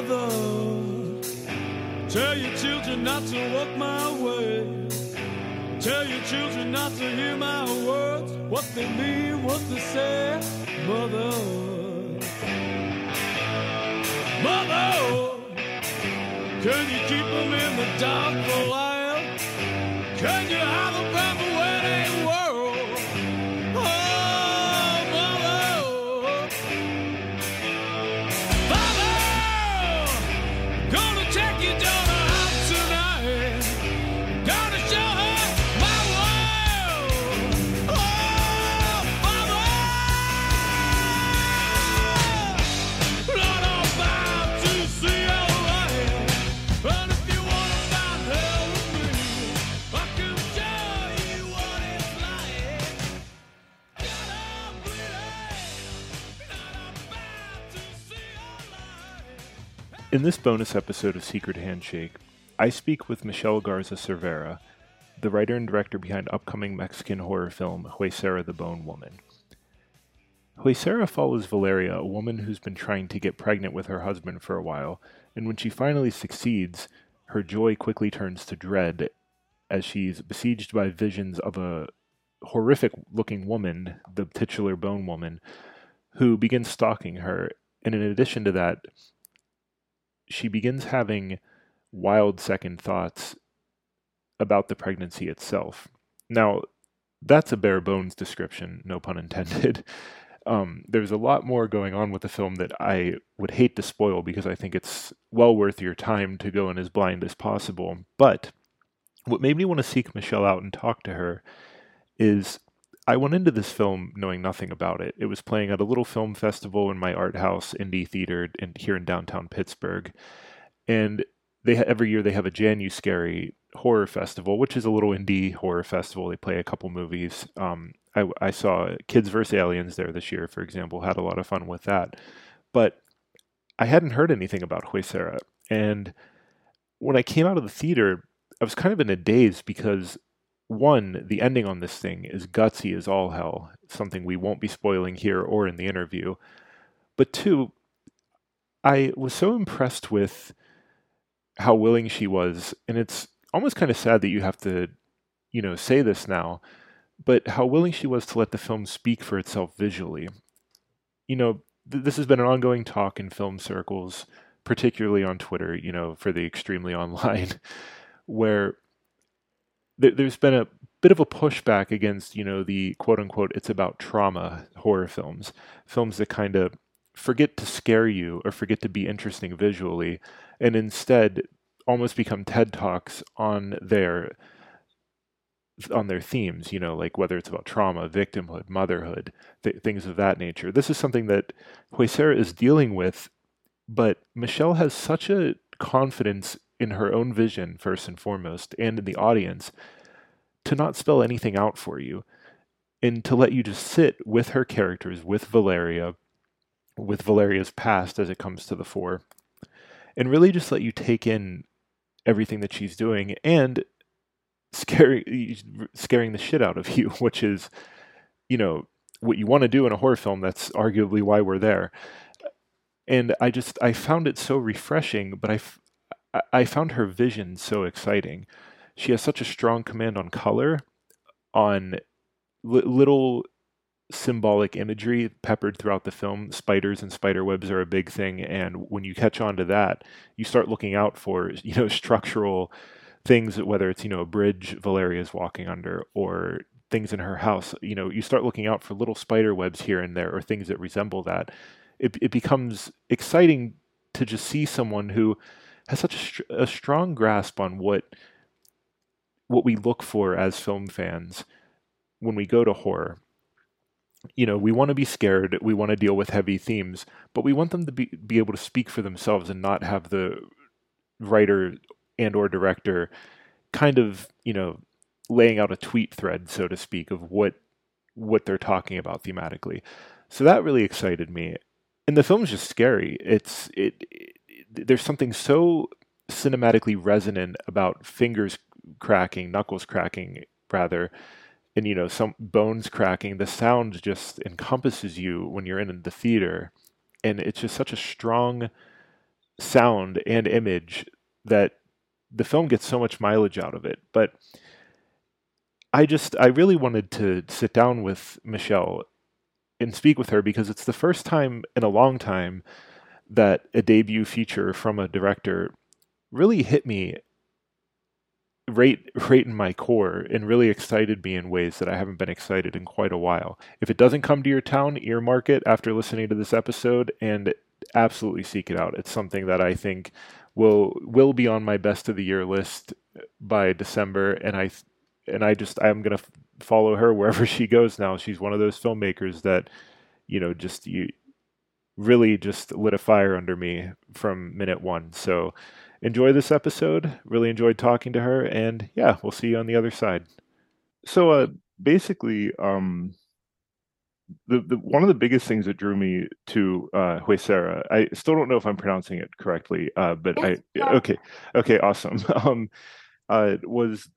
Mother, tell your children not to walk my way. Tell your children not to hear my words, what they mean, what they say. Mother, Mother, can you keep them in the dark for a while? Can you In this bonus episode of Secret Handshake, I speak with Michelle Garza Cervera, the writer and director behind upcoming Mexican horror film Huesera the Bone Woman. Huesera follows Valeria, a woman who's been trying to get pregnant with her husband for a while, and when she finally succeeds, her joy quickly turns to dread as she's besieged by visions of a horrific looking woman, the titular bone woman, who begins stalking her. And in addition to that, she begins having wild second thoughts about the pregnancy itself. Now, that's a bare bones description, no pun intended. Um, there's a lot more going on with the film that I would hate to spoil because I think it's well worth your time to go in as blind as possible. But what made me want to seek Michelle out and talk to her is I went into this film knowing nothing about it. It was playing at a little film festival in my art house indie theater in, here in downtown Pittsburgh, and they every year they have a Janu Scary horror festival, which is a little indie horror festival. They play a couple movies. Um, I, I saw Kids vs Aliens there this year, for example. Had a lot of fun with that, but I hadn't heard anything about Huesera, and when I came out of the theater, I was kind of in a daze because one, the ending on this thing is gutsy as all hell, something we won't be spoiling here or in the interview. But two, I was so impressed with how willing she was, and it's almost kind of sad that you have to, you know, say this now, but how willing she was to let the film speak for itself visually. You know, th- this has been an ongoing talk in film circles, particularly on Twitter, you know, for the extremely online, where there, there's been a bit of a pushback against, you know, the quote unquote, it's about trauma horror films, films that kind of forget to scare you or forget to be interesting visually, and instead almost become TED Talks on their on their themes, you know, like whether it's about trauma, victimhood, motherhood, th- things of that nature. This is something that Huesera is dealing with, but Michelle has such a confidence in her own vision, first and foremost, and in the audience, to not spell anything out for you and to let you just sit with her characters, with Valeria, with Valeria's past as it comes to the fore, and really just let you take in everything that she's doing and scaring scaring the shit out of you, which is, you know, what you want to do in a horror film. That's arguably why we're there. And I just I found it so refreshing, but I, I- found her vision so exciting. She has such a strong command on color, on li- little symbolic imagery peppered throughout the film. Spiders and spider webs are a big thing, and when you catch on to that, you start looking out for you know structural things, whether it's you know a bridge Valeria is walking under or things in her house. You know, you start looking out for little spider webs here and there or things that resemble that. It it becomes exciting to just see someone who has such a, a strong grasp on what what we look for as film fans when we go to horror you know, we want to be scared, we want to deal with heavy themes, but we want them to be, be able to speak for themselves and not have the writer and or director kind of, you know, laying out a tweet thread, so to speak, of what what they're talking about thematically. So that really excited me. And the film's just scary. It's it, it there's something so cinematically resonant about fingers cracking, knuckles cracking rather, and you know some bones cracking the sound just encompasses you when you're in the theater and it's just such a strong sound and image that the film gets so much mileage out of it. But I just I really wanted to sit down with Michelle and speak with her because it's the first time in a long time that a debut feature from a director really hit me right right in my core and really excited me in ways that I haven't been excited in quite a while. If it doesn't come to your town, earmark it after listening to this episode and absolutely seek it out. It's something that I think will will be on my best of the year list by December and I and I just I'm going to follow her wherever she goes now. She's one of those filmmakers that you know just you really just lit a fire under me from minute 1. So enjoy this episode. Really enjoyed talking to her, and yeah, we'll see you on the other side. So, uh, basically, um, the, the one of the biggest things that drew me to uh, Huesera, I still don't know if I'm pronouncing it correctly, uh, but I okay, okay, awesome. Um, uh, was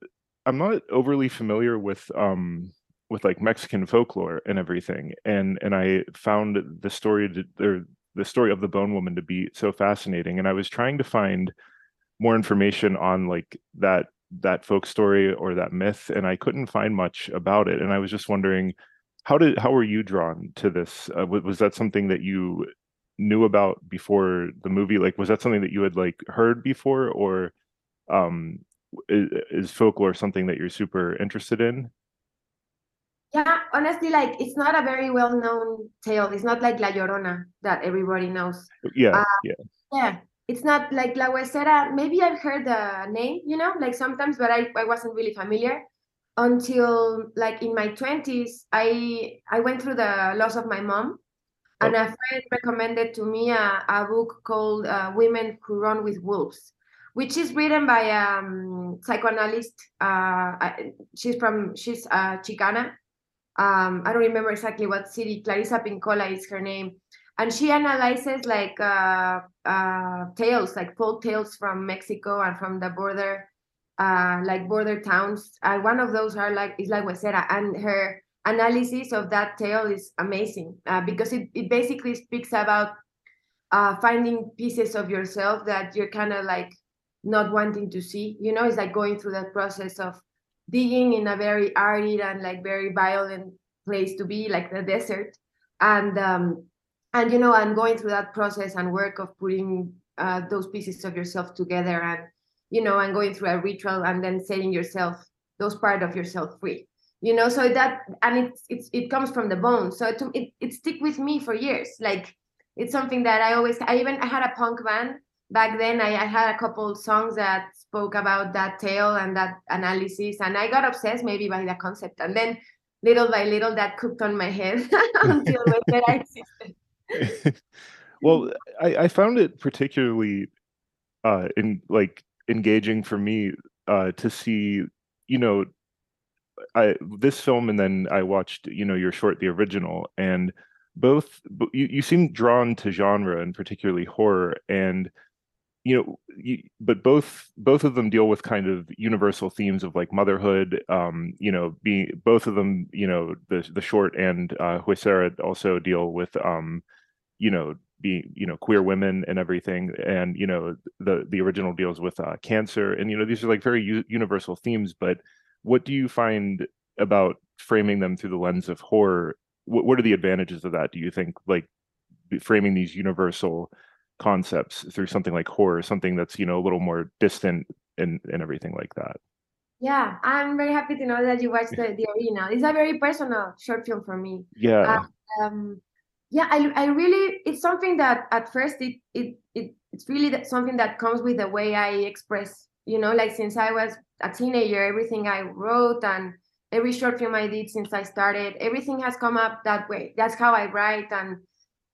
I'm not overly familiar with um with like Mexican folklore and everything, and and I found the story to, or the story of the Bone Woman to be so fascinating, and I was trying to find more information on like that that folk story or that myth and i couldn't find much about it and i was just wondering how did how were you drawn to this? Uh, was that something that you knew about before the movie? Like was that something that you had like heard before or um is, is folklore something that you're super interested in yeah honestly like it's not a very well known tale it's not like la llorona that everybody knows yeah uh, yeah yeah it's not like La Huesera. Maybe I've heard the name, you know, like sometimes, but I, I wasn't really familiar until like in my 20s. I I went through the loss of my mom, oh. and a friend recommended to me a, a book called uh, Women Who Run with Wolves, which is written by a um, psychoanalyst. Uh, she's from she's uh, Chicana. Um, I don't remember exactly what city. Clarissa Pinkola is her name and she analyzes like uh, uh, tales, like folk tales from Mexico and from the border, uh, like border towns. And one of those are like is like Huesera, and her analysis of that tale is amazing uh, because it, it basically speaks about uh, finding pieces of yourself that you're kind of like not wanting to see. You know, it's like going through that process of digging in a very arid and like very violent place to be, like the desert, and um, and you know and going through that process and work of putting uh, those pieces of yourself together and you know and going through a ritual and then setting yourself those part of yourself free you know? So that and it's it's it comes from the bone. So it it, it stick with me for years. Like it's something that i always i even i had a punk band back then I, I had a couple songs that spoke about that tale and that analysis and i got obsessed maybe by the concept. And then little by little that cooked on my head until I existed. Well, I, I found it particularly uh in like engaging for me uh to see, you know, I this film and then I watched, you know, your short, the original, and both you, you seem drawn to genre and particularly horror and you know you, but both both of them deal with kind of universal themes of like motherhood um you know being both of them you know the the short and uh Huesera also deal with um you know being you know queer women and everything. And you know the the original deals with uh, cancer. And you know these are like very u- universal themes. But what do you find about framing them through the lens of horror? What, what are the advantages of that do you think? Like framing these universal concepts through something like horror something that's you know a little more distant and and everything like that. Yeah i'm very happy to know that you watched the, the original. It's a very personal short film for me. Yeah. Uh, um yeah I, I really it's something that at first it it, it it's really that something that comes with the way i express you know like since i was a teenager everything i wrote and every short film i did since i started everything has come up that way. That's how i write and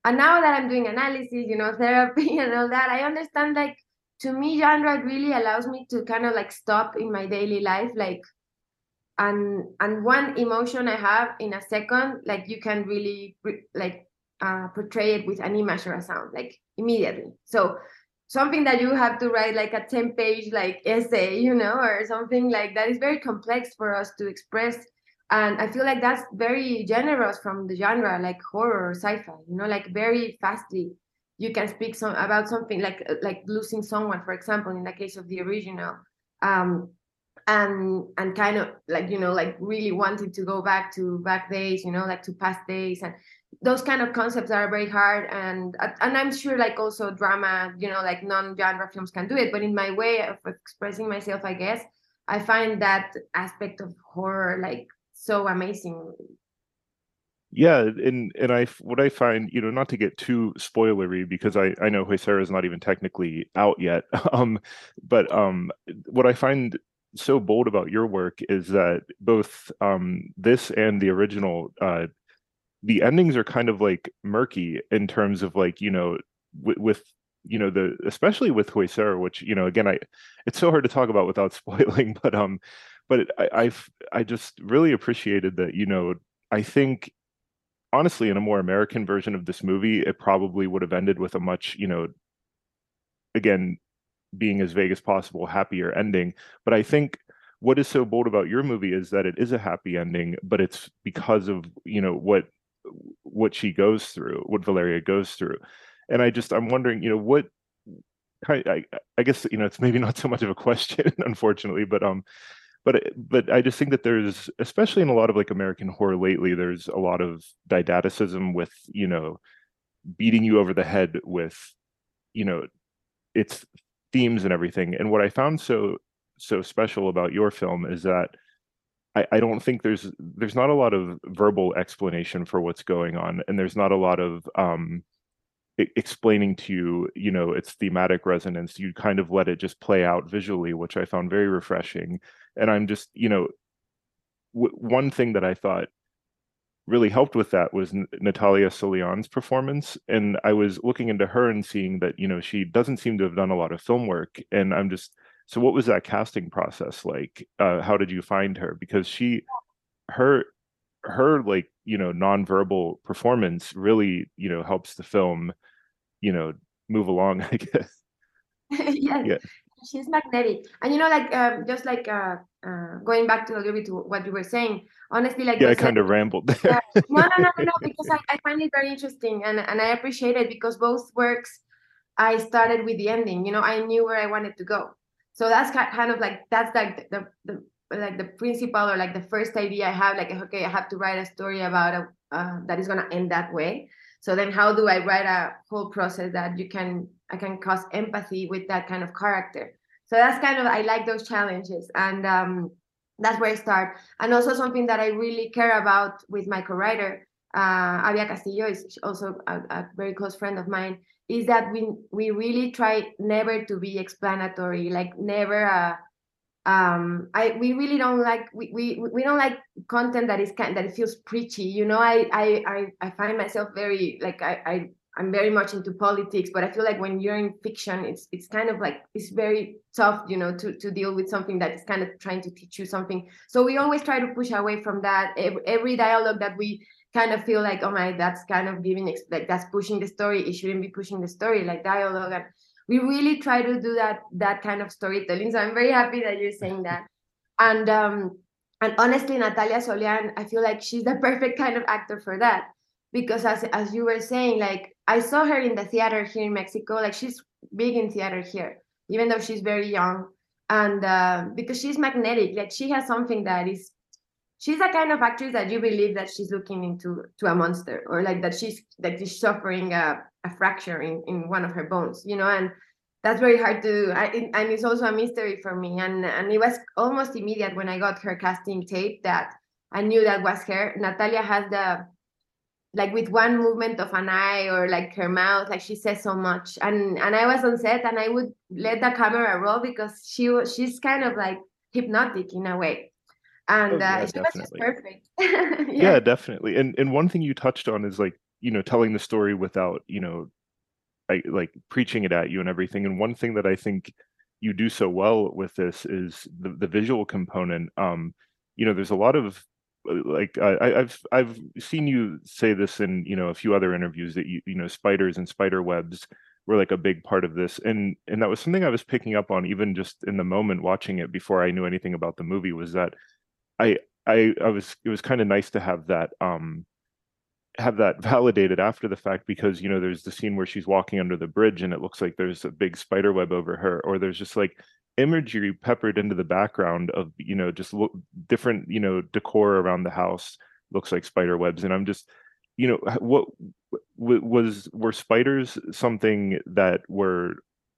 and now that i'm doing analysis you know therapy and all that i understand like to me genre really allows me to kind of like stop in my daily life like and and one emotion i have in a second like you can really like uh, portray it with an image or a sound like immediately. So something that you have to write like a 10 page like essay you know or something like that is very complex for us to express and i feel like that's very generous from the genre like horror or sci-fi you know like very fastly you can speak some about something like uh, like losing someone for example in the case of the original. Um and and kind of like you know like really wanting to go back to back days you know like to past days. And those kind of concepts are very hard. And and i'm sure like also drama you know like non-genre films can do it. But in my way of expressing myself i guess i find that aspect of horror like so amazing. Yeah and and i what i find you know not to get too spoilery because i i know Huesera is not even technically out yet um but um what i find so bold about your work is that both um this and the original uh the endings are kind of like murky in terms of like you know with, with you know the especially with Huesera, which you know again I it's so hard to talk about without spoiling, but um, but I I've I just really appreciated that you know I think honestly in a more American version of this movie it probably would have ended with a much you know again being as vague as possible happier ending, but I think what is so bold about your movie is that it is a happy ending, but it's because of you know what what she goes through, what Valeria goes through. And I just I'm wondering, you know, what I I guess you know it's maybe not so much of a question, unfortunately, but um but but I just think that there's especially in a lot of like American horror lately, there's a lot of didacticism with, you know, beating you over the head with, you know, its themes and everything. And what I found so so special about your film is that I, I don't think there's there's not a lot of verbal explanation for what's going on, and there's not a lot of um, explaining to you, you know, its thematic resonance. You kind of let it just play out visually, which I found very refreshing. And I'm just, you know, w- one thing that I thought really helped with that was N- Natalia Solian's performance. And I was looking into her and seeing that, you know, she doesn't seem to have done a lot of film work. And I'm just so what was that casting process like? Uh, how did you find her? Because she, her, her like you know nonverbal performance really you know helps the film, you know, move along. I guess. yes. Yeah. She's magnetic, and you know, like um, just like uh, uh, going back to a little bit to what you were saying. Honestly, like Yeah, I said- kind of rambled there. Yeah. no, no, no, no, no, because I, I find it very interesting and, and I appreciate it because both works I started with the ending. You know, I knew where I wanted to go. So that's kind of like that's like the, the like the principle or like the first idea I have. Like, okay, I have to write a story about a uh, that is gonna end that way. So then, how do I write a whole process that you can I can cause empathy with that kind of character? So that's kind of I like those challenges and. um that's where I start. And also something that I really care about with my co-writer, uh, Abia Castillo is also a, a very close friend of mine, is that we we really try never to be explanatory, like never. Uh, um, I we really don't like we, we we don't like content that is kind that feels preachy. You know, I I I, I find myself very like I I I'm very much into politics, but I feel like when you're in fiction, it's it's kind of like it's very tough, you know, to to deal with something that is kind of trying to teach you something. So we always try to push away from that. Every, dialogue that we kind of feel like, oh my, that's kind of giving like that's pushing the story. It shouldn't be pushing the story like dialogue, and we really try to do that that kind of storytelling. So I'm very happy that you're saying that. And um and honestly, Natalia Solian, I feel like she's the perfect kind of actor for that because as as you were saying, like I saw her in the theater here in Mexico. Like she's big in theater here, even though she's very young, and uh, because she's magnetic. Like she has something that is, she's the kind of actress that you believe that she's looking into to a monster, or like that she's that she's suffering a, a fracture in in one of her bones, you know, and that's very hard to do. I, and it's also a mystery for me. And and it was almost immediate when I got her casting tape that I knew that was her. Natalia has the like with one movement of an eye or like her mouth like she says so much. And and i was on set and i would let the camera roll because she was she's kind of like hypnotic in a way. And Oh, yeah, uh, she was just perfect. Yeah definitely. And and one thing you touched on is like you know telling the story without you know I, like preaching it at you and everything. And one thing that i think you do so well with this is the, the visual component. Um you know there's a lot of like I, i've i've seen you say this in you know a few other interviews that you you know spiders and spider webs were like a big part of this and and that was something i was picking up on even just in the moment watching it before i knew anything about the movie was that i i i was it was kind of nice to have that um have that validated after the fact because you know there's the scene where she's walking under the bridge and it looks like there's a big spider web over her or there's just like imagery peppered into the background of you know just look different you know decor around the house looks like spider webs. And i'm just you know what was were spiders something that were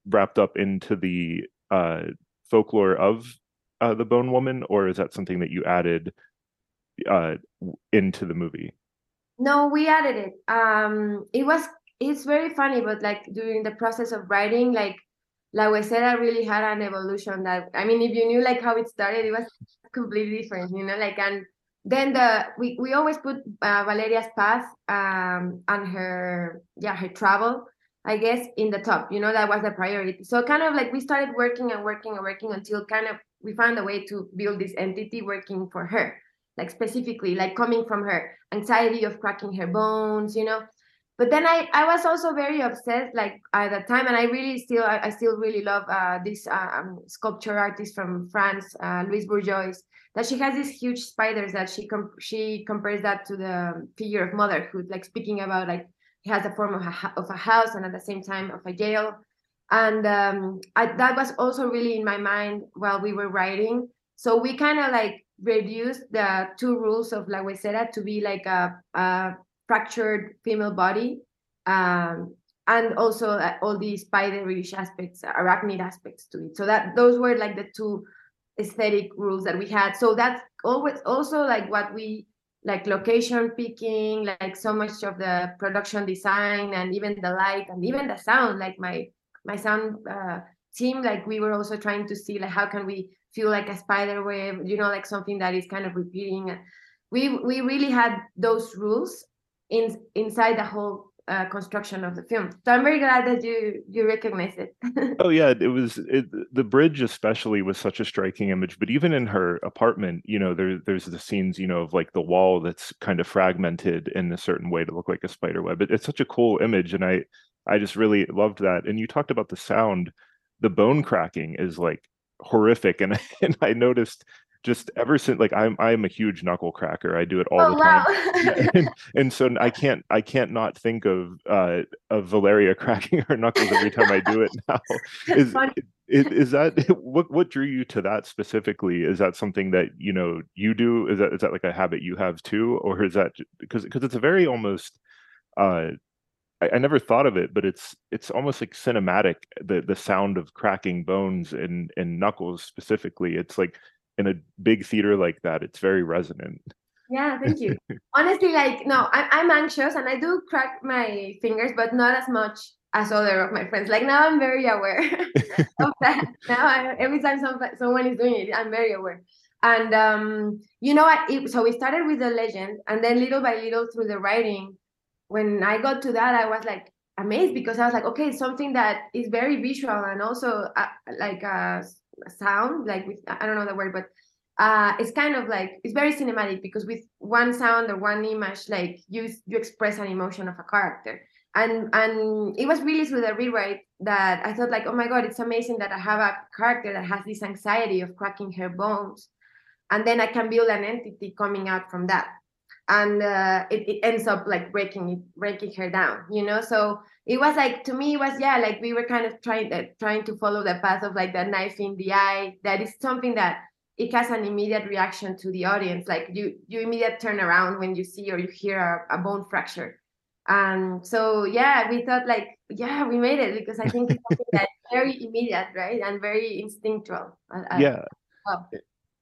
wrapped up into the uh folklore of uh, the bone woman? Or is that something that you added uh into the movie? No we added it. Um it was it's very funny but like during the process of writing like la huesera really had an evolution that i mean if you knew like how it started it was completely different you know like and then the we, we always put uh, valeria's path um and her yeah her travel i guess in the top you know that was the priority. So kind of like we started working and working and working until kind of we found a way to build this entity working for her like specifically like coming from her anxiety of cracking her bones you know but then i i was also very obsessed like at the time and i really still i, I still really love uh, this uh, um, sculpture artist from france uh, louise bourgeois that she has these huge spiders that she she compares that to the figure of motherhood like speaking about like it has the form of a, of a house and at the same time of a jail. And um, I, that was also really in my mind while we were writing. So we kind of like reduced the two rules of la huesera to be like a, a fractured female body um, and also uh, all these spiderish aspects arachnid aspects to it. So that those were like the two aesthetic rules that we had. So that's always also like what we like location picking like so much of the production design and even the light and even the sound. Like my my sound uh, team like we were also trying to see like how can we feel like a spider web you know like something that is kind of repeating. We we really had those rules in inside the whole uh, construction of the film so i'm very glad that you you recognize it oh yeah it was it, the bridge especially was such a striking image but even in her apartment you know there there's the scenes you know of like the wall that's kind of fragmented in a certain way to look like a spider web it, it's such a cool image and i I just really loved that. And you talked about the sound. The bone cracking is like horrific, and and I noticed just ever since like I'm I'm a huge knuckle cracker. I do it all oh, the time, wow. and, and, so I can't I can't not think of uh of Valeria cracking her knuckles every time I do it now. Is, is is that what what drew you to that specifically? Is that something that you know you do? Is that is that like a habit you have too, or is that because because it's a very almost uh I, I, never thought of it, but it's it's almost like cinematic. The the sound of cracking bones and and knuckles specifically. It's like in a big theater like that. It's very resonant. Yeah, thank you. Honestly, like no, I'm I'm anxious and I do crack my fingers, but not as much as other of my friends. Like now, I'm very aware of that. Now, I, every time some, someone is doing it, I'm very aware. And um, you know, I, it, so we started with the legend, and then little by little through the writing, when I got to that, I was like amazed because I was like, okay, something that is very visual and also uh, like a, a, sound, like with I don't know the word, but uh, it's kind of like it's very cinematic because with one sound or one image, like you you express an emotion of a character. And and it was really through the rewrite that I thought like, oh my god, it's amazing that I have a character that has this anxiety of cracking her bones, and then I can build an entity coming out from that. And uh, it, it ends up like breaking it breaking her down you know? So it was like to me it was yeah like we were kind of trying uh, trying to follow the path of like the knife in the eye. That is something that it has an immediate reaction to the audience. Like you you immediate turn around when you see or you hear a, a bone fracture. And so yeah we thought like yeah we made it because i think it's something that's very immediate right? And very instinctual. Uh, uh, yeah. well.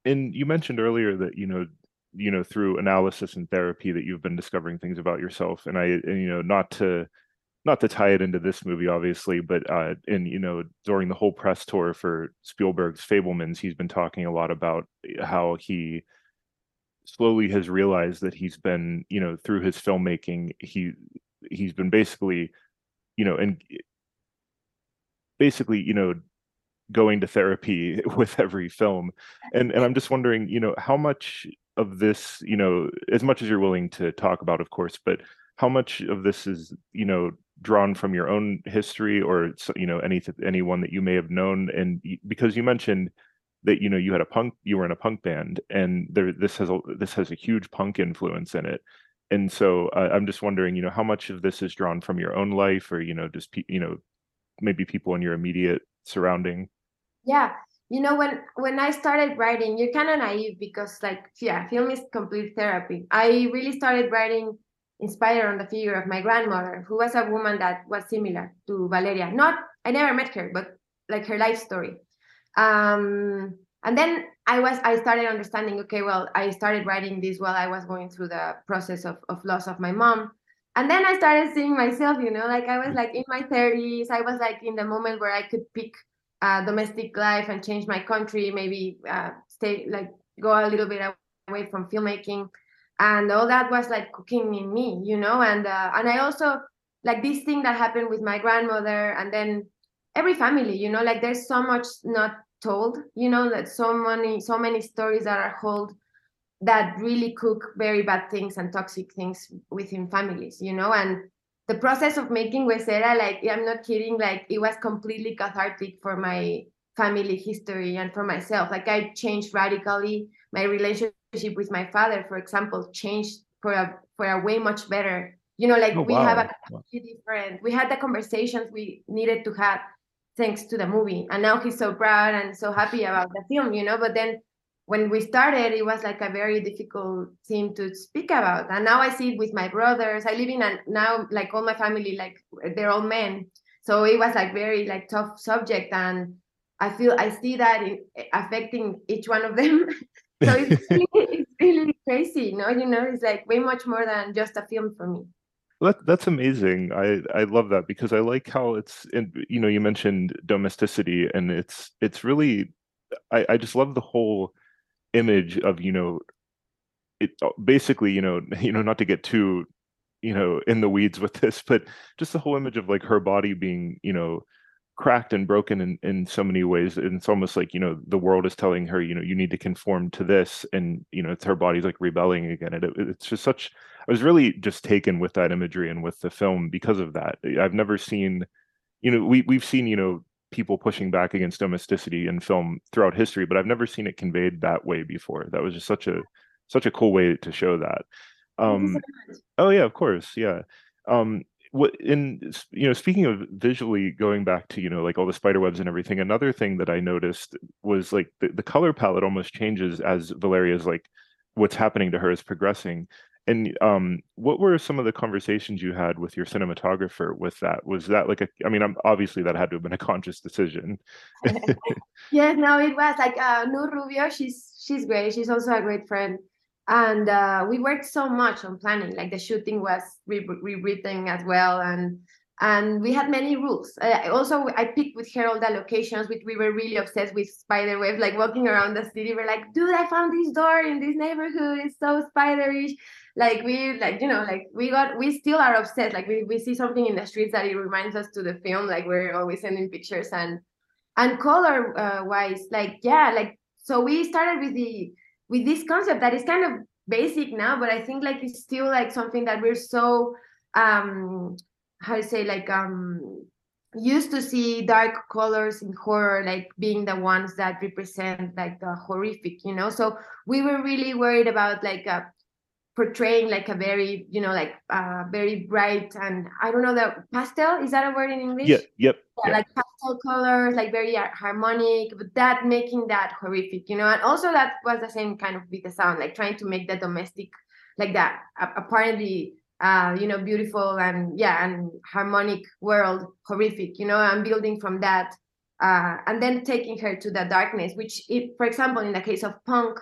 and you mentioned earlier that you know you know through analysis and therapy that you've been discovering things about yourself. And i and, you know not to not to tie it into this movie obviously but uh and you know during the whole press tour for spielberg's fabelmans he's been talking a lot about how he slowly has realized that he's been you know through his filmmaking he he's been basically you know and basically you know going to therapy with every film. And and i'm just wondering you know how much of this you know as much as you're willing to talk about of course but how much of this is you know drawn from your own history or you know any anyone that you may have known and because you mentioned that you know you had a punk you were in a punk band and there this has a this has a huge punk influence in it and so uh, I'm just wondering, you know, how much of this is drawn from your own life, or you know, just pe- you know, maybe people in your immediate surrounding. Yeah, you know when when I started writing, you're kind of naive because like yeah, film is complete therapy. I really started writing inspired on the figure of my grandmother, who was a woman that was similar to Valeria. Not I never met her, but like her life story. Um, and then I was I started understanding. Okay, well, I started writing this while I was going through the process of of loss of my mom. And then I started seeing myself, you know, like I was like in my 30s. I was like in the moment where I could pick uh, domestic life and change my country, maybe uh, stay like go a little bit away from filmmaking, and all that was like cooking in me, you know. And uh, and I also like this thing that happened with my grandmother, and then every family, you know, like there's so much not told, you know, that so many so many stories that are told that really cook very bad things and toxic things within families, you know, and the process of making Huesera, like I'm not kidding, like it was completely cathartic for my family history and for myself. Like I changed radically. My relationship with my father, for example, changed for a for a way much better. You know, like Oh, we have a wow. Wow. completely different. We had the conversations we needed to have thanks to the movie, and now he's so proud and so happy about the film. You know, but then when we started, it was like a very difficult thing to speak about. And now I see it with my brothers. I live in a now like all my family, like they're all men. So it was like very like tough subject. And I feel I see that in, affecting each one of them. so it's really, it's really crazy, you know, you know, it's like way much more than just a film for me. That that's amazing. I I love that because I like how it's in, you know, you mentioned domesticity and it's it's really I I just love the whole image of, you know, it uh, basically, you know, you know, not to get too, you know, in the weeds with this, but just the whole image of like her body being, you know, cracked and broken in in so many ways. And it's almost like, you know, the world is telling her, you know, you need to conform to this and, you know, it's her body's like rebelling again. And it, it's just such I was really just taken with that imagery and with the film because of that. I've never seen, you know, we we've seen, you know, people pushing back against domesticity in film throughout history, but I've never seen it conveyed that way before. That was just such a such a cool way to show that. Um, oh yeah, of course, yeah. Um, what in you know, speaking of visually going back to you know like all the spider webs and everything, another thing that I noticed was like the, the color palette almost changes as Valeria's like what's happening to her is progressing. And um, what were some of the conversations you had with your cinematographer with that? Was that like a, I mean, I'm obviously that had to have been a conscious decision. Yes, no, it was like uh, Nur Rubio. She's she's great. She's also a great friend, and uh, we worked so much on planning. Like the shooting was re- rewritten as well, and and we had many rules. Also, I picked with her all the locations, which we were really obsessed with spider web. Like walking around the city, we're like, dude, I found this door in this neighborhood. It's so spiderish. Like we like you know like we got we still are obsessed. Like we we see something in the streets that it reminds us to the film. Like we're always sending pictures and and color uh, wise like yeah like so we started with the with this concept that is kind of basic now but i think like it's still like something that we're so um how to say like um used to see dark colors in horror like being the ones that represent like the horrific you know? So we were really worried about like uh, portraying like a very you know like uh very bright and i don't know the pastel is that a word in english Yeah, yep, yeah, like pastel colors, like very harmonic, but that making that horrific, you know. And also that was the same kind of with the sound, like trying to make the domestic, like that apparently, uh, you know, beautiful and yeah, and harmonic world horrific, you know. And building from that, uh, and then taking her to the darkness, which, if, for example, in the case of punk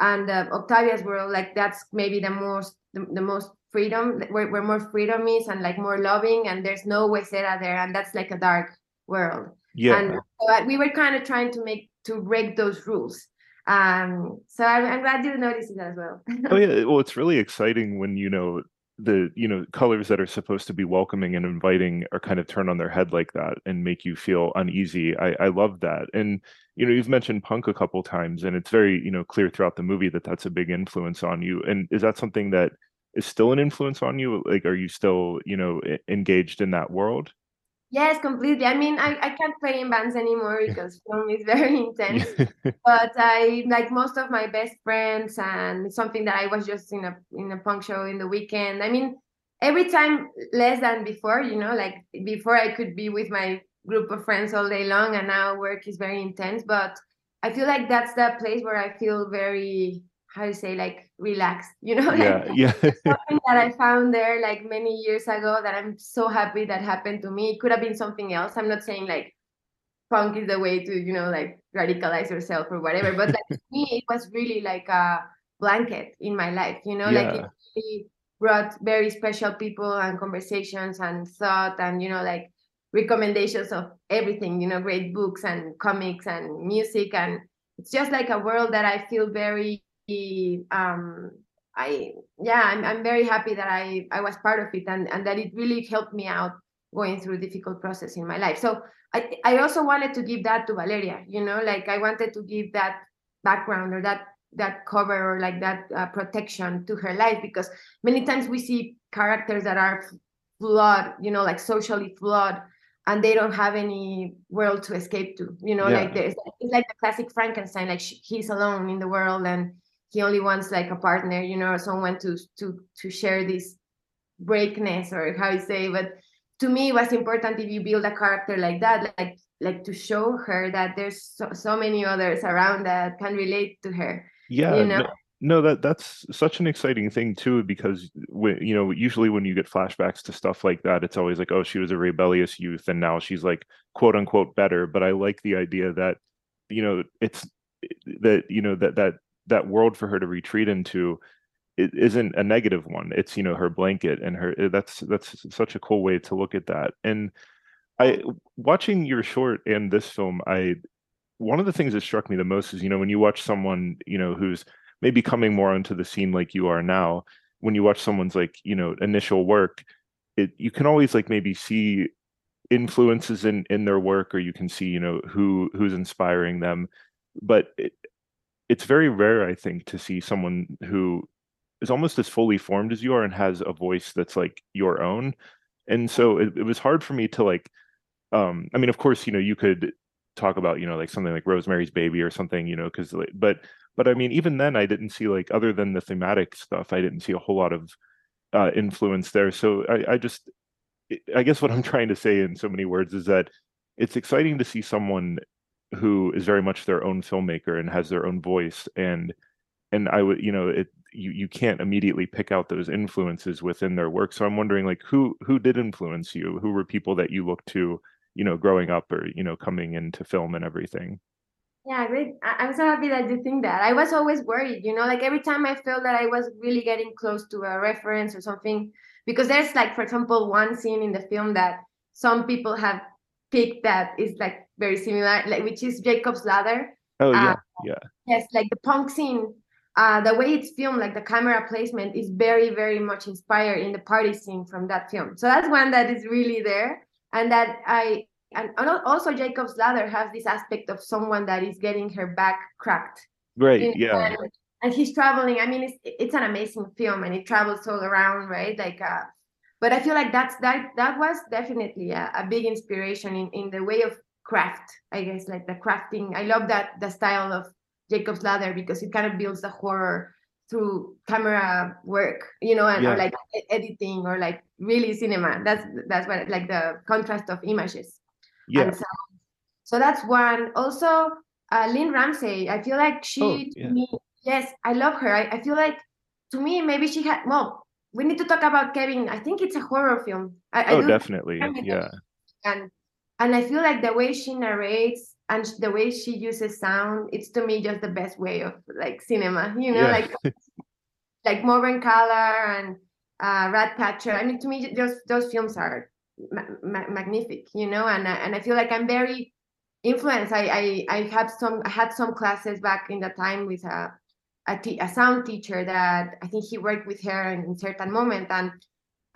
and uh, Octavia's world, like that's maybe the most the, the most freedom where, where more freedom is and like more loving and there's no Huesera there and that's like a dark world Yeah. and so we were kind of trying to make to break those rules um so I'm, I'm glad you noticed it as well Oh yeah, well, it's really exciting when you know the you know colors that are supposed to be welcoming and inviting are kind of turn on their head like that and make you feel uneasy. I I love that. And you know, you've mentioned punk a couple times, and it's very you know clear throughout the movie that that's a big influence on you. And is that something that is still an influence on you? Like, are you still you know engaged in that world? Yes, completely. I mean, I, I can't play in bands anymore because film is very intense. But I like most of my best friends and something that I was just in a in a punk show in the weekend. I mean, every time less than before, you know, like before I could be with my group of friends all day long and now work is very intense. But I feel like that's the place where I feel very how to say like relaxed, you know, yeah, like yeah. something that I found there like many years ago that I'm so happy that happened to me. It could have been something else. I'm not saying like punk is the way to, you know, like radicalize yourself or whatever. But like me, it was really like a blanket in my life, you know, like it really brought very special people and conversations and thought and, you know, like recommendations of everything, you know, great books and comics and music. And it's just like a world that I feel very um I yeah, I'm I'm very happy that I I was part of it and and that it really helped me out going through difficult process in my life. So I I also wanted to give that to Valeria, you know, like I wanted to give that background or that that cover or like that uh, protection to her life because many times we see characters that are flawed, you know, like socially flawed and they don't have any world to escape to, you know, Yeah. like there's it's like the classic Frankenstein like sh- he's alone in the world and he only wants like a partner, you know, someone to to to share this breakness or how you say. But to me, it was important if you build a character like that, like like to show her that there's so, so many others around that can relate to her. Yeah, You know? no, no, that that's such an exciting thing too, because you know, usually when you get flashbacks to stuff like that, it's always like, oh, she was a rebellious youth and now she's like quote unquote better. But I like the idea that, you know, it's that, you know, that that that world for her to retreat into it isn't a negative one. It's, you know, her blanket and her eh, that's that's such a cool way to look at that. And I watching your short and this film, I one of the things that struck me the most is, you know, when you watch someone, you know, who's maybe coming more onto the scene like you are now, when you watch someone's like, you know, initial work, it you can always like maybe see influences in in their work or you can see, you know, who who's inspiring them. But it, it's very rare, I think, to see someone who is almost as fully formed as you are and has a voice that's like your own. And so it, it was hard for me to like um i mean of course you know you could talk about you know like something like rosemary's baby or something you know because but but i mean even then i didn't see like other than the thematic stuff i didn't see a whole lot of uh influence there. So i i just i guess what i'm trying to say in so many words is that it's exciting to see someone who is very much their own filmmaker and has their own voice. And and i would you know it you you can't immediately pick out those influences within their work. So i'm wondering like who who did influence you? Who were people that you looked to you know growing up or you know coming into film and everything Yeah, great. I- I'm so happy that you think that. I was always worried, you know, like every time I felt that I was really getting close to a reference or something, because there's like, for example, one scene in the film that some people have picked that is like very similar, like which is Jacob's Ladder. oh Uh, yeah yeah Yes, like the punk scene, uh, the way it's filmed, like the camera placement is very, very much inspired in the party scene from that film. So that's one that is really there, and that I and al- also Jacob's Ladder has this aspect of someone that is getting her back cracked. Great, you know, yeah and, and he's traveling. I mean, it's it's an amazing film, and it travels all around, right? Like, uh, but I feel like that's that that was definitely a, a big inspiration in in the way of craft. I guess like the crafting. I love that the style of Jacob's Ladder because it kind of builds the horror through camera work, you know, and Yeah. or like editing or like really cinema. That's that's what like the contrast of images. Yeah And so, so that's one. Also, uh, Lynne Ramsay. I feel like she Oh, to yeah. me, yes, I love her. I, I feel like to me maybe she had. Well, we need to talk about Kevin. I think it's a horror film. I, I oh do- definitely yeah and and I feel like the way she narrates and the way she uses sound, it's to me just the best way of like cinema. You know, Yeah. like like Morvern Callar and uh, Ratcatcher. I mean, to me, those those films are ma- ma- magnific. You know, and I- and I feel like I'm very influenced. I I I had some I had some classes back in the time with a a, sound teacher that I think he worked with her in, in certain moment and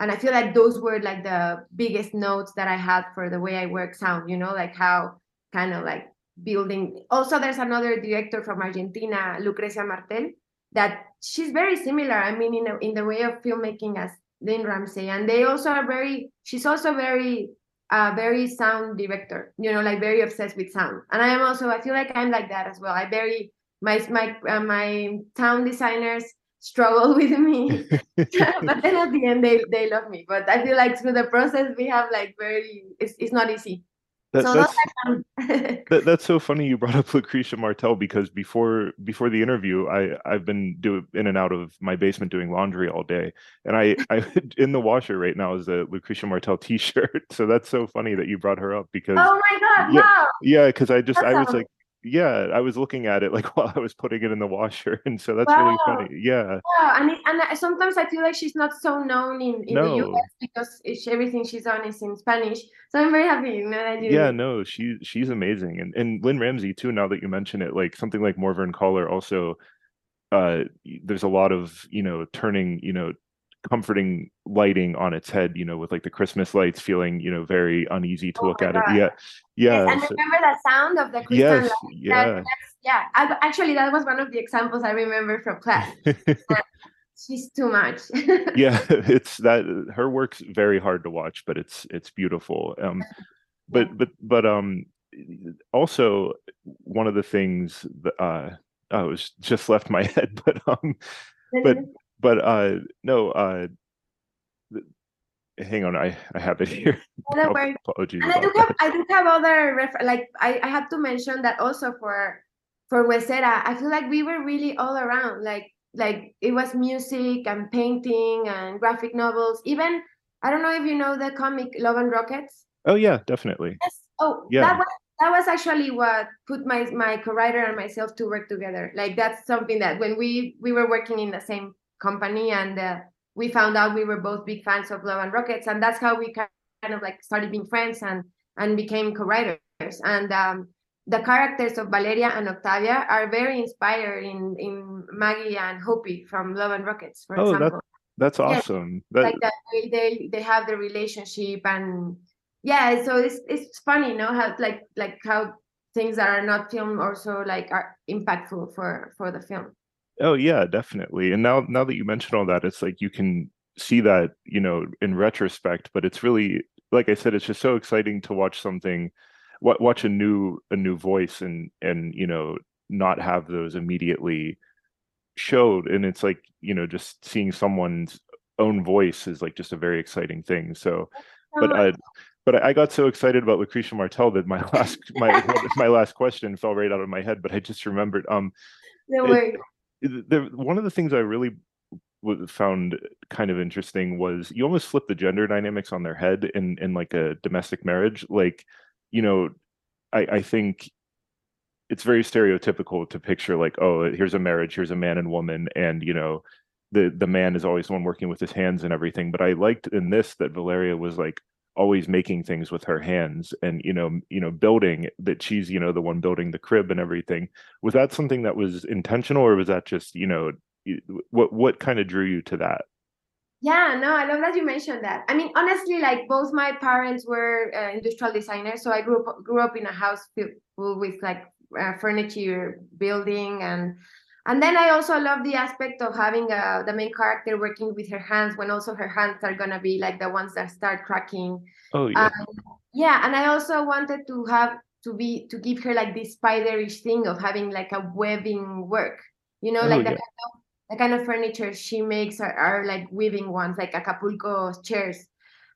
and I feel like those were like the biggest notes that I had for the way I work sound, you know, like how kind of like building. Also, there's another director from Argentina, Lucrecia Martel, that she's very similar. I mean, in, a, in the way of filmmaking as Lynne Ramsay. And they also are very, she's also very uh, very sound director. You know, like very obsessed with sound. And I am also. I feel like I'm like that as well. I very my my uh, my sound designers struggle with me but then at the end they they love me but i feel like through the process we have like very it's, it's not easy That, so that's those are some- that, that's so funny you brought up Lucrecia Martel because before before the interview I I've been do in and out of my basement doing laundry all day and I I in the washer right now is a Lucrecia Martel t-shirt so that's so funny that you brought her up because oh my god Yeah. wow yeah because I just I was Awesome. like yeah I was looking at it like while I was putting it in the washer and so that's really funny yeah. Wow and, it, and sometimes i feel like she's not so known in, in the us because it's, everything she's on is in spanish so i'm very happy you know that you Yeah, no, she she's amazing, and and Lynne Ramsay too. Now that you mention it, like something like Morvern Callar also, uh, there's a lot of you know turning you know comforting lighting on its head, you know, with like the Christmas lights feeling you know very uneasy to Oh look at God. it. Yeah, yeah, yes, and so- remember that sound of the Christian yes, light? yeah. That- yeah. I, actually that was one of the examples i remember from class. She's too much. Yeah it's that her work's very hard to watch but it's it's beautiful. Um but but but um also one of the things that uh oh, it was just left my head but um but but uh no uh hang on i i have it here No, apologies And I do have that. I do have other ref- like I, I have to mention that also for for Huesera, I feel like we were really all around. Like like it was music and painting and graphic novels. Even I don't know if you know the comic Love and Rockets. oh yeah definitely Yes. Oh, Yeah. that was that was actually what put my my co-writer and myself to work together. Like that's something that when we we were working in the same company and uh, we found out we were both big fans of Love and Rockets, and that's how we kind of like started being friends and and became co-writers. And um, the characters of Valeria and Octavia are very inspired in in Maggie and Hopey from Love and Rockets, for Oh, that- example. that's Yeah, awesome. That like that they, they they have the relationship and yeah so it's it's funny you know how like like how things that are not film also like are impactful for for the film Oh yeah, definitely. And now now that you mention all that, it's like you can see that, you know, in retrospect, but it's really like I said, it's just so exciting to watch something watch a new a new voice and and you know, not have those immediately showed and it's like, you know, just seeing someone's own voice is like just a very exciting thing. So, but I but I got so excited about Lucrecia Martel that my last my my last question fell right out of my head, but I just remembered um no it-. The one of the things I really found kind of interesting was you almost flip the gender dynamics on their head in in like a domestic marriage. Like, you know, I I think it's very stereotypical to picture like, oh, here's a marriage, here's a man and woman, and you know, the the man is always the one working with his hands and everything. But I liked in this that Valeria was like always making things with her hands and you know you know building that she's you know the one building the crib and everything was that something that was intentional or was that just you know what what kind of drew you to that Yeah, no, I love that you mentioned that. I mean, honestly, like both my parents were uh, industrial designers, so I grew up grew up in a house filled full with like uh, furniture building and and then I also love the aspect of having uh, the main character working with her hands when also her hands are gonna be like the ones that start cracking. oh yeah Um, yeah, and I also wanted to have to be to give her like this spiderish thing of having like a webbing work, you know, Oh, like the yeah. kind of the kind of furniture she makes are, are like weaving ones, like Acapulco chairs.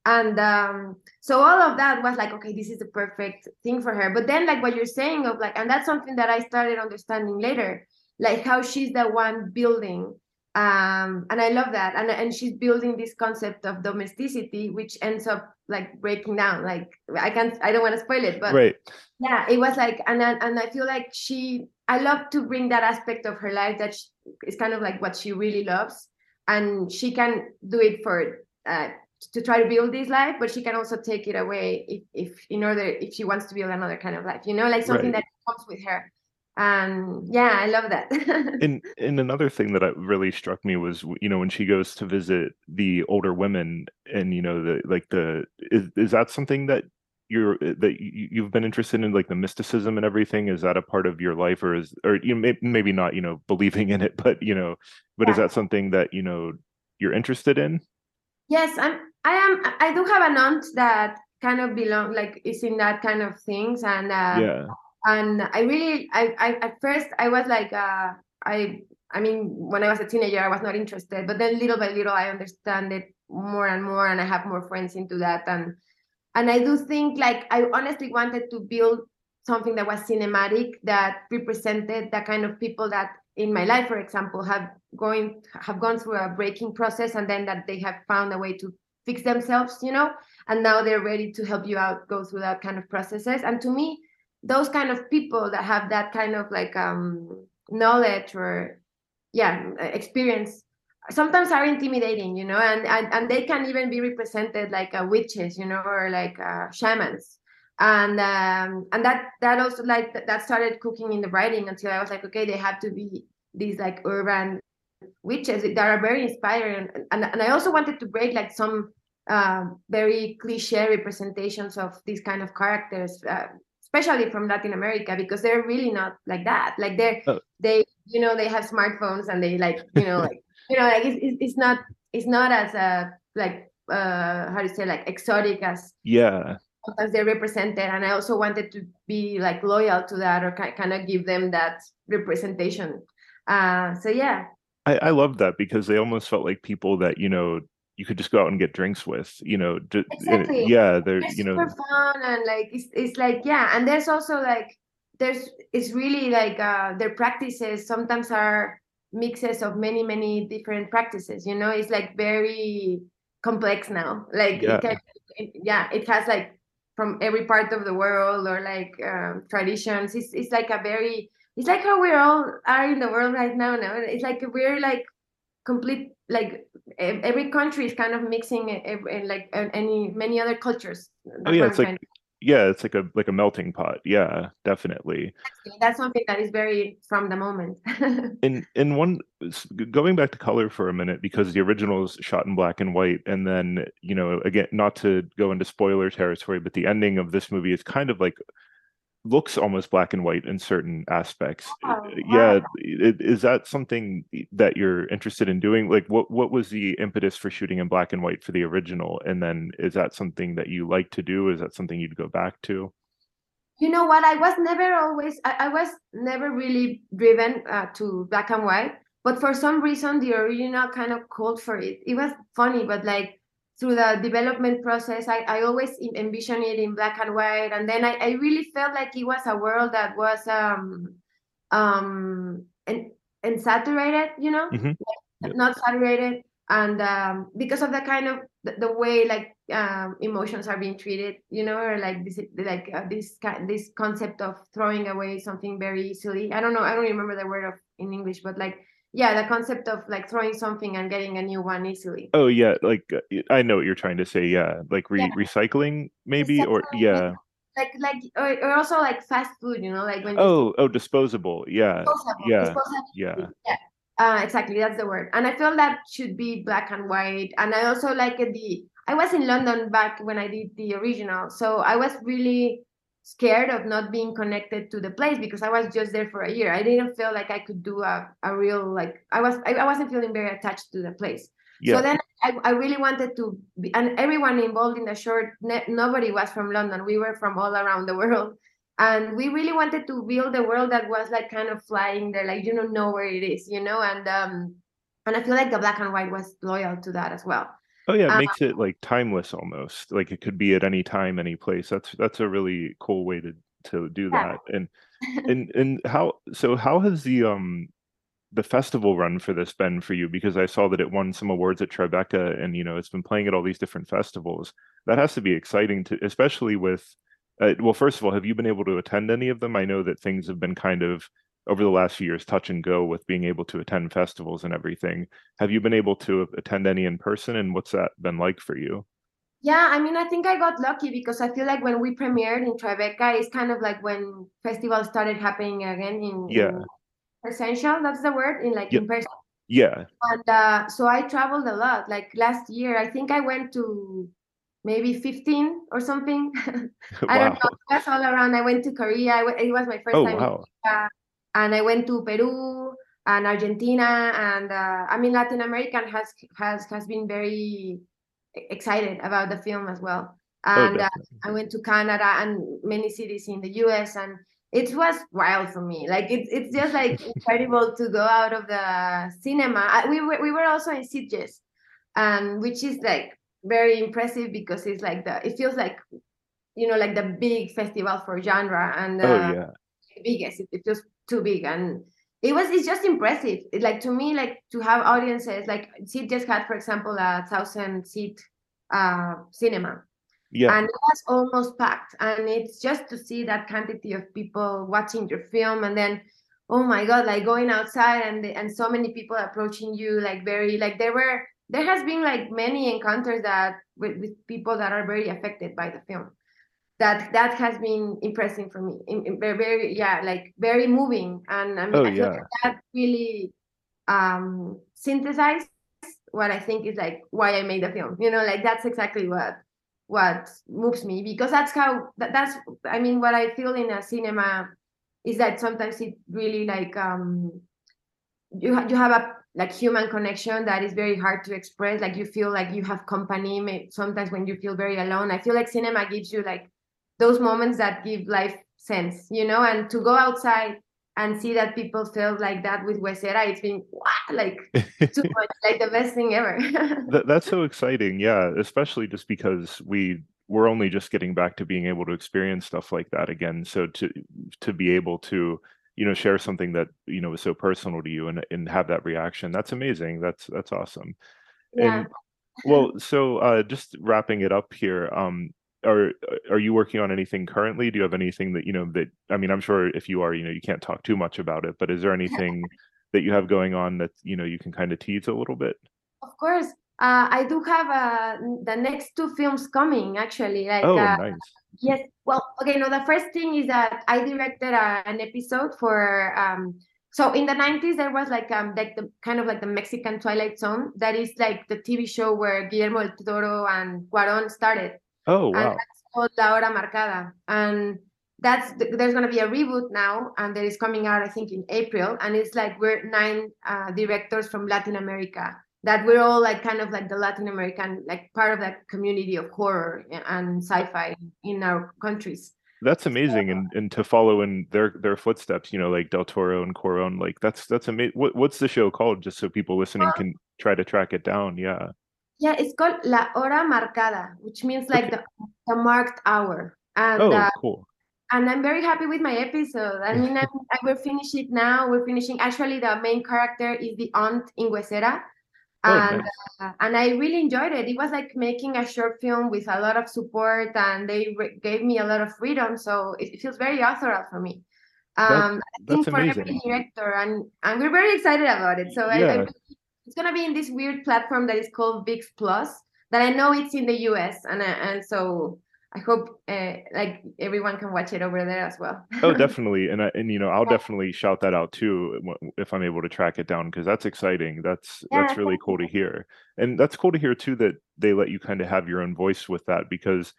And um, so all of that was like, okay, this is the perfect thing for her. But then, like what you're saying of like, and that's something that I started understanding later, like how she's the one building. Um, and I love that. And and she's building this concept of domesticity, which ends up like breaking down. Like I can't, I don't want to spoil it, but right yeah it was like and and i feel like she i love to bring that aspect of her life that she, is kind of like what she really loves and she can do it for uh, to try to build this life but she can also take it away if, if in order if she wants to build another kind of life you know like something Right. that comes with her and yeah i love that and and another thing that I- really struck me was you know when she goes to visit the older women and you know the like the is, is that something that you're uh, that you, you've been interested in like the mysticism and everything is that a part of your life or is or you know, may, maybe not you know believing in it but you know but is that something that you know you're interested in Yes, I'm. I am. I do have an aunt that kind of belong like is in that kind of things and uh, yeah. And I really I, I at first I was like uh I I mean when I was a teenager I was not interested but then little by little I understand it more and more and I have more friends into that. And and I do think like I honestly wanted to build something that was cinematic that represented the kind of people that in my life for example have going have gone through a breaking process and then that they have found a way to fix themselves you know? And now they're ready to help you out go through that kind of processes. And to me those kind of people that have that kind of like um knowledge or yeah experience sometimes are intimidating you know and and, and they can even be represented like uh, witches you know or like uh, shamans. And um and that that also like that started cooking in the writing until i was like okay they have to be these like urban witches that are very inspiring. And, and, and i also wanted to break like some uh, very cliche representations of these kind of characters uh, especially from latin america because they're really not like that like they're Oh. they you know they have smartphones and they like you know like you know like it's, it's not it's not as uh like uh how do you say like exotic as Yeah. sometimes they're represented and i also wanted to be like loyal to that or kind of give them that representation uh so yeah I, I loved that because they almost felt like people that, you know, you could just go out and get drinks with, you know, ju- and- Exactly. yeah, they're, they're you know, super fun and like it's, it's like yeah and there's also like there's it's really like uh their practices sometimes are mixes of many many different practices you know it's like very complex now like Yeah. it can, it, yeah it has like from every part of the world or like um, traditions it's, it's like a very it's like how we're all are in the world right now now it's like we're like complete like every country is kind of mixing and like any many other cultures That's oh yeah, it's like, to yeah, it's like a, like a melting pot. Yeah, definitely. that's something that is very from the moment in in one going back to color for a minute because the original is shot in black and white and then you know again not to go into spoiler territory but the ending of this movie is kind of like looks almost black and white in certain aspects. Oh, yeah wow. is that something that you're interested in doing? Like what what was the impetus for shooting in black and white for the original? And then is that something that you like to do? Is that something you'd go back to? You know what? I was never always i, I was never really driven uh, to black and white but for some reason the original kind of called for it. It was funny but like through the development process. I, I always en- envisioned it in black and white. And then I, I really felt like it was a world that was um um and and saturated you know? Mhm. Like, not saturated. And um because of the kind of the, the way like um emotions are being treated you know or like this like uh, this kind this concept of throwing away something very easily i don't know i don't remember the word of in english but like yeah the concept of like throwing something and getting a new one easily oh yeah like i know what you're trying to say yeah like re- Yeah. recycling maybe or yeah like like or, or also like fast food you know like when Oh, oh, disposable. Yeah, disposable, yeah, disposable yeah. yeah uh, exactly that's the word and i feel that should be black and white and i also like the i was in london back when i did the original so i was really scared of not being connected to the place because i was just there for a year. I didn't feel like i could do a, a real like i was I, I wasn't feeling very attached to the place. Yeah. so then I, I really wanted to be, and everyone involved in the short ne- nobody was from london. We were from all around the world. And we really wanted to build a world that was like kind of flying there like you don't know where it is you know? And um and i feel like the black and white was loyal to that as well Oh yeah, it Uh, makes it like timeless almost. Like it could be at any time, any place. That's that's a really cool way to to do Yeah. that. And and and how so how has the um the festival run for this been for you? Because I saw that it won some awards at Tribeca and you know it's been playing at all these different festivals. That has to be exciting to especially with uh, well, first of all, have you been able to attend any of them? I know that things have been kind of over the last few years touch and go with being able to attend festivals and everything. Have you been able to attend any in person and what's that been like for you? yeah i mean i think i got lucky because i feel like when we premiered in tribeca it's kind of like when festivals started happening again in, Yeah. in essential that's the word in like Yep. in person Yeah. and uh, so I traveled a lot. Like last year, I think I went to maybe 15 or something. I don't know. Was all around. I went to Korea. It was my first Oh time. in wow. And I went to Peru and Argentina. And uh, I mean, Latin American has has has been very excited about the film as well. and uh. I went to Canada and many cities in the US and it was wild for me. Like it's it's just like incredible to go out of the cinema. I, we were we were also in Sitges, and which is like very impressive because it's like the it feels like you know like the big festival for genre and uh, oh yeah. biggest. It, it feels too big and it was it's just impressive. It, like to me, like to have audiences like Sitges had, for example, a thousand seat uh cinema Yeah. and it was almost packed and it's just to see that quantity of people watching your film and then oh my god like going outside and and so many people approaching you like very like there were there has been like many encounters that with, with people that are very affected by the film that that has been impressive for me. In, in very, very yeah like very moving. And i mean Oh, I yeah. that really um synthesized what i think is like why i made the film. You know like that's exactly what what moves me because that's how that, that's i mean what i feel in a cinema is that sometimes it really like um you ha- you have a like human connection that is very hard to express. Like you feel like you have company sometimes when you feel very alone. I feel like cinema gives you like those moments that give life sense you know and to go outside and see that people felt like that with Huesera, it's been wow, like too much, like the best thing ever. That, that's so exciting. Yeah, especially just because we we're only just getting back to being able to experience stuff like that again. So to to be able to you know share something that you know is so personal to you and and have that reaction, that's amazing. That's that's awesome. yeah. And well, so uh, just wrapping it up here. Um, are are you working on anything currently? Do you have anything that you know that I mean, I'm sure if you are, you know, you can't talk too much about it, but is there anything that you have going on that you know you can kind of tease a little bit? Of course, uh, I do have uh, the next two films coming actually. Like, Oh, uh, nice. yes. Well, okay. No, the first thing is that I directed uh, an episode for. Um, so in the 90s, there was like um like the kind of like the Mexican Twilight Zone. That is like the TV show where Guillermo del Toro and Cuarón started Oh, and wow. that's called La Hora Marcada. And that's there's gonna be a reboot now, and that is coming out I think in April. And it's like we're nine uh, directors from Latin America that we're all like kind of like the Latin American like part of that community of horror and sci-fi in our countries. That's amazing, and and to follow in their their footsteps, you know, like Del Toro and Cuarón, like that's that's amazing. What what's the show called? Just so people listening can try to track it down. Yeah. Yeah, it's called La Hora Marcada, which means like Okay. the, the marked hour. And Oh, uh, cool. and I'm very happy with my episode. I mean, I'm, I will finish it now. We're finishing. Actually, the main character is the aunt in Huesera, Oh, and nice. uh, and I really enjoyed it. It was like making a short film with a lot of support, and they re- gave me a lot of freedom. So it, it feels very authorial for me. Um, I think for every director, and and we're very excited about it. So I, I Yeah. really- it's gonna be in this weird platform that is called VIX Plus. That I know it's in the US, and I- and so I hope uh, like everyone can watch it over there as well. Oh, definitely. And I, and you know, I'll definitely shout that out too if I'm able to track it down because that's exciting. That's Yeah, that's really cool to hear. And that's cool to hear too that they let you kind of have your own voice with that because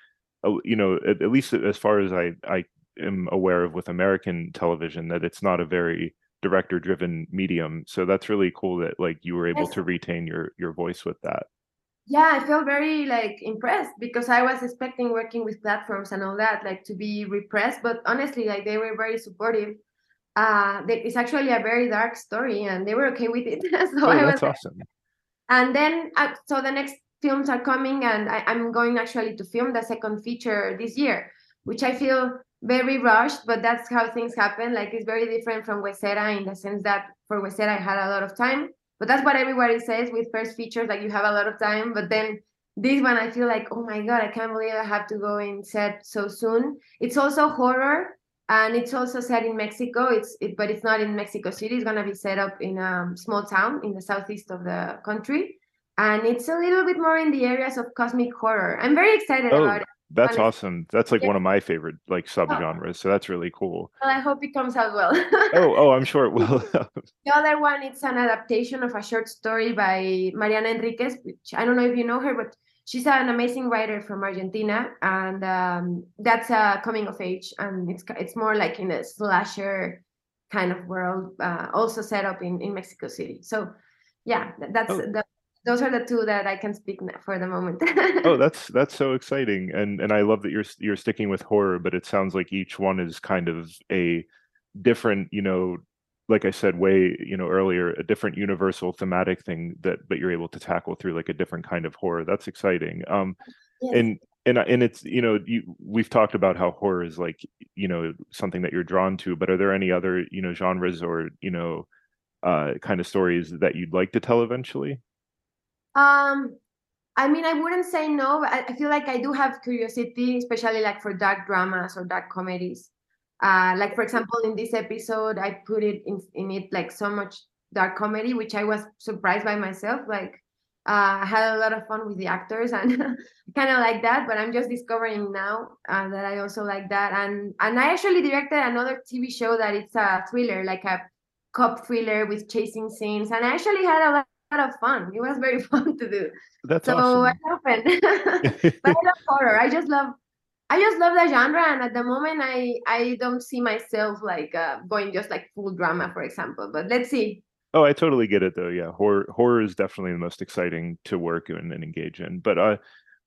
uh, you know, at, at least as far as I I am aware of with American television that it's not a very director driven medium. So that's really cool that like you were able Yes. to retain your your voice with that. Yeah, I feel very like impressed because I was expecting working with platforms and all that, like to be repressed, but honestly, like they were very supportive. Uh, they, it's actually a very dark story, and they were okay with it. so Oh, I was, that's awesome. and then uh, so the next films are coming, and I, I'm going actually to film the second feature this year, which I feel very rushed, but that's how things happen. Like it's very different from Huesera in the sense that for Huesera I had a lot of time, but that's what everybody says with first features, like you have a lot of time. But then this one, I feel like, oh my god, I can't believe I have to go in set so soon. It's also horror, and it's also set in Mexico. It's it, but it's not in Mexico City. It's gonna be set up in a small town in the southeast of the country, and it's a little bit more in the areas of cosmic horror. I'm very excited Oh, about it. That's awesome. That's like Yeah. one of my favorite like subgenres. So that's really cool. Well, I hope it comes out well. Oh, oh, I'm sure it will. The other one, it's an adaptation of a short story by Mariana Enriquez, which I don't know if you know her, but she's an amazing writer from Argentina, and um, that's a coming of age, and it's it's more like in a slasher kind of world, uh, also set up in in Mexico City. So, yeah, that's Oh. the those are the two that I can speak for the moment. oh that's that's so exciting and and i love that you're you're sticking with horror but it sounds like each one is kind of a different you know like i said way you know earlier a different universal thematic thing that but you're able to tackle through like a different kind of horror that's exciting um Yes. and and and it's you know you we've talked about how horror is like you know something that you're drawn to but are there any other you know genres or you know uh kind of stories that you'd like to tell eventually Um, I mean, I wouldn't say no, but I, feel like I do have curiosity, especially like for dark dramas or dark comedies. Uh, like for example, in this episode, I put it in in it like so much dark comedy, which I was surprised by myself. Like, uh, I had a lot of fun with the actors and kind of like that. But I'm just discovering now uh, that I also like that. And and I actually directed another TV show that it's a thriller, like a cop thriller with chasing scenes, and I actually had a lot lot of fun. It was very fun to do. that's So awesome but I love horror. I just love I just love the genre and at the moment I I don't see myself like uh, going just like full drama for example. But let's see. Oh, I totally get it though. Yeah, horror horror is definitely the most exciting to work in and engage in. But uh,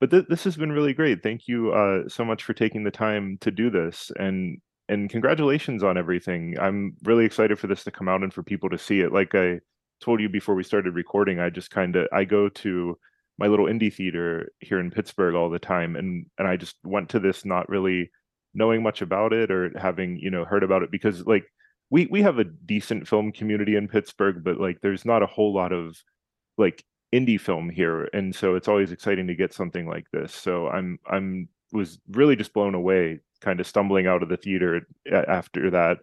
but th- this has been really great. Thank you uh so much for taking the time to do this, and and congratulations on everything. I'm really excited for this to come out and for people to see it. Like I told you before we started recording, I just kind of I go to my little indie theater here in Pittsburgh all the time, and and I just went to this not really knowing much about it or having you know heard about it because like we we have a decent film community in Pittsburgh, but like there's not a whole lot of like indie film here, and so it's always exciting to get something like this. So I'm I'm was really just blown away, kind of stumbling out of the theater after that,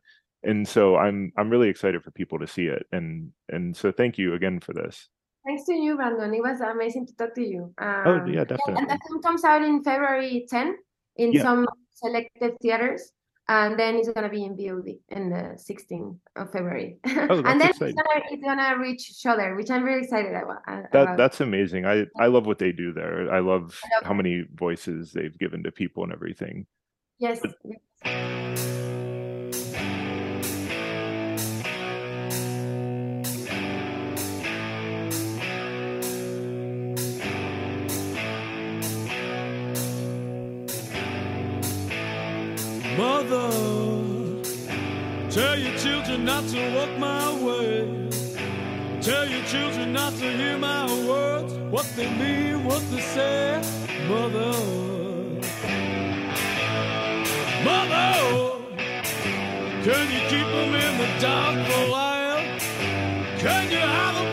and so I'm I'm really excited for people to see it, and and so thank you again for this. Thanks to you, Brandon. It was amazing to talk to you. Oh Um, yeah, and definitely. the film comes out in February 10 in Yeah. some selected theaters. And then it's gonna be in VOD in the 16th of February. Oh, that's and then it's gonna it's gonna reach Shudder, which I'm really excited about. uh, That that's amazing. I I love what they do there. I love I love how many voices they've given to people and everything. Yes. Mother, tell your children not to walk my way. Tell your children not to hear my words, what they mean, what they say. Mother, Mother, can you keep them in the dark for a while? Can you hide them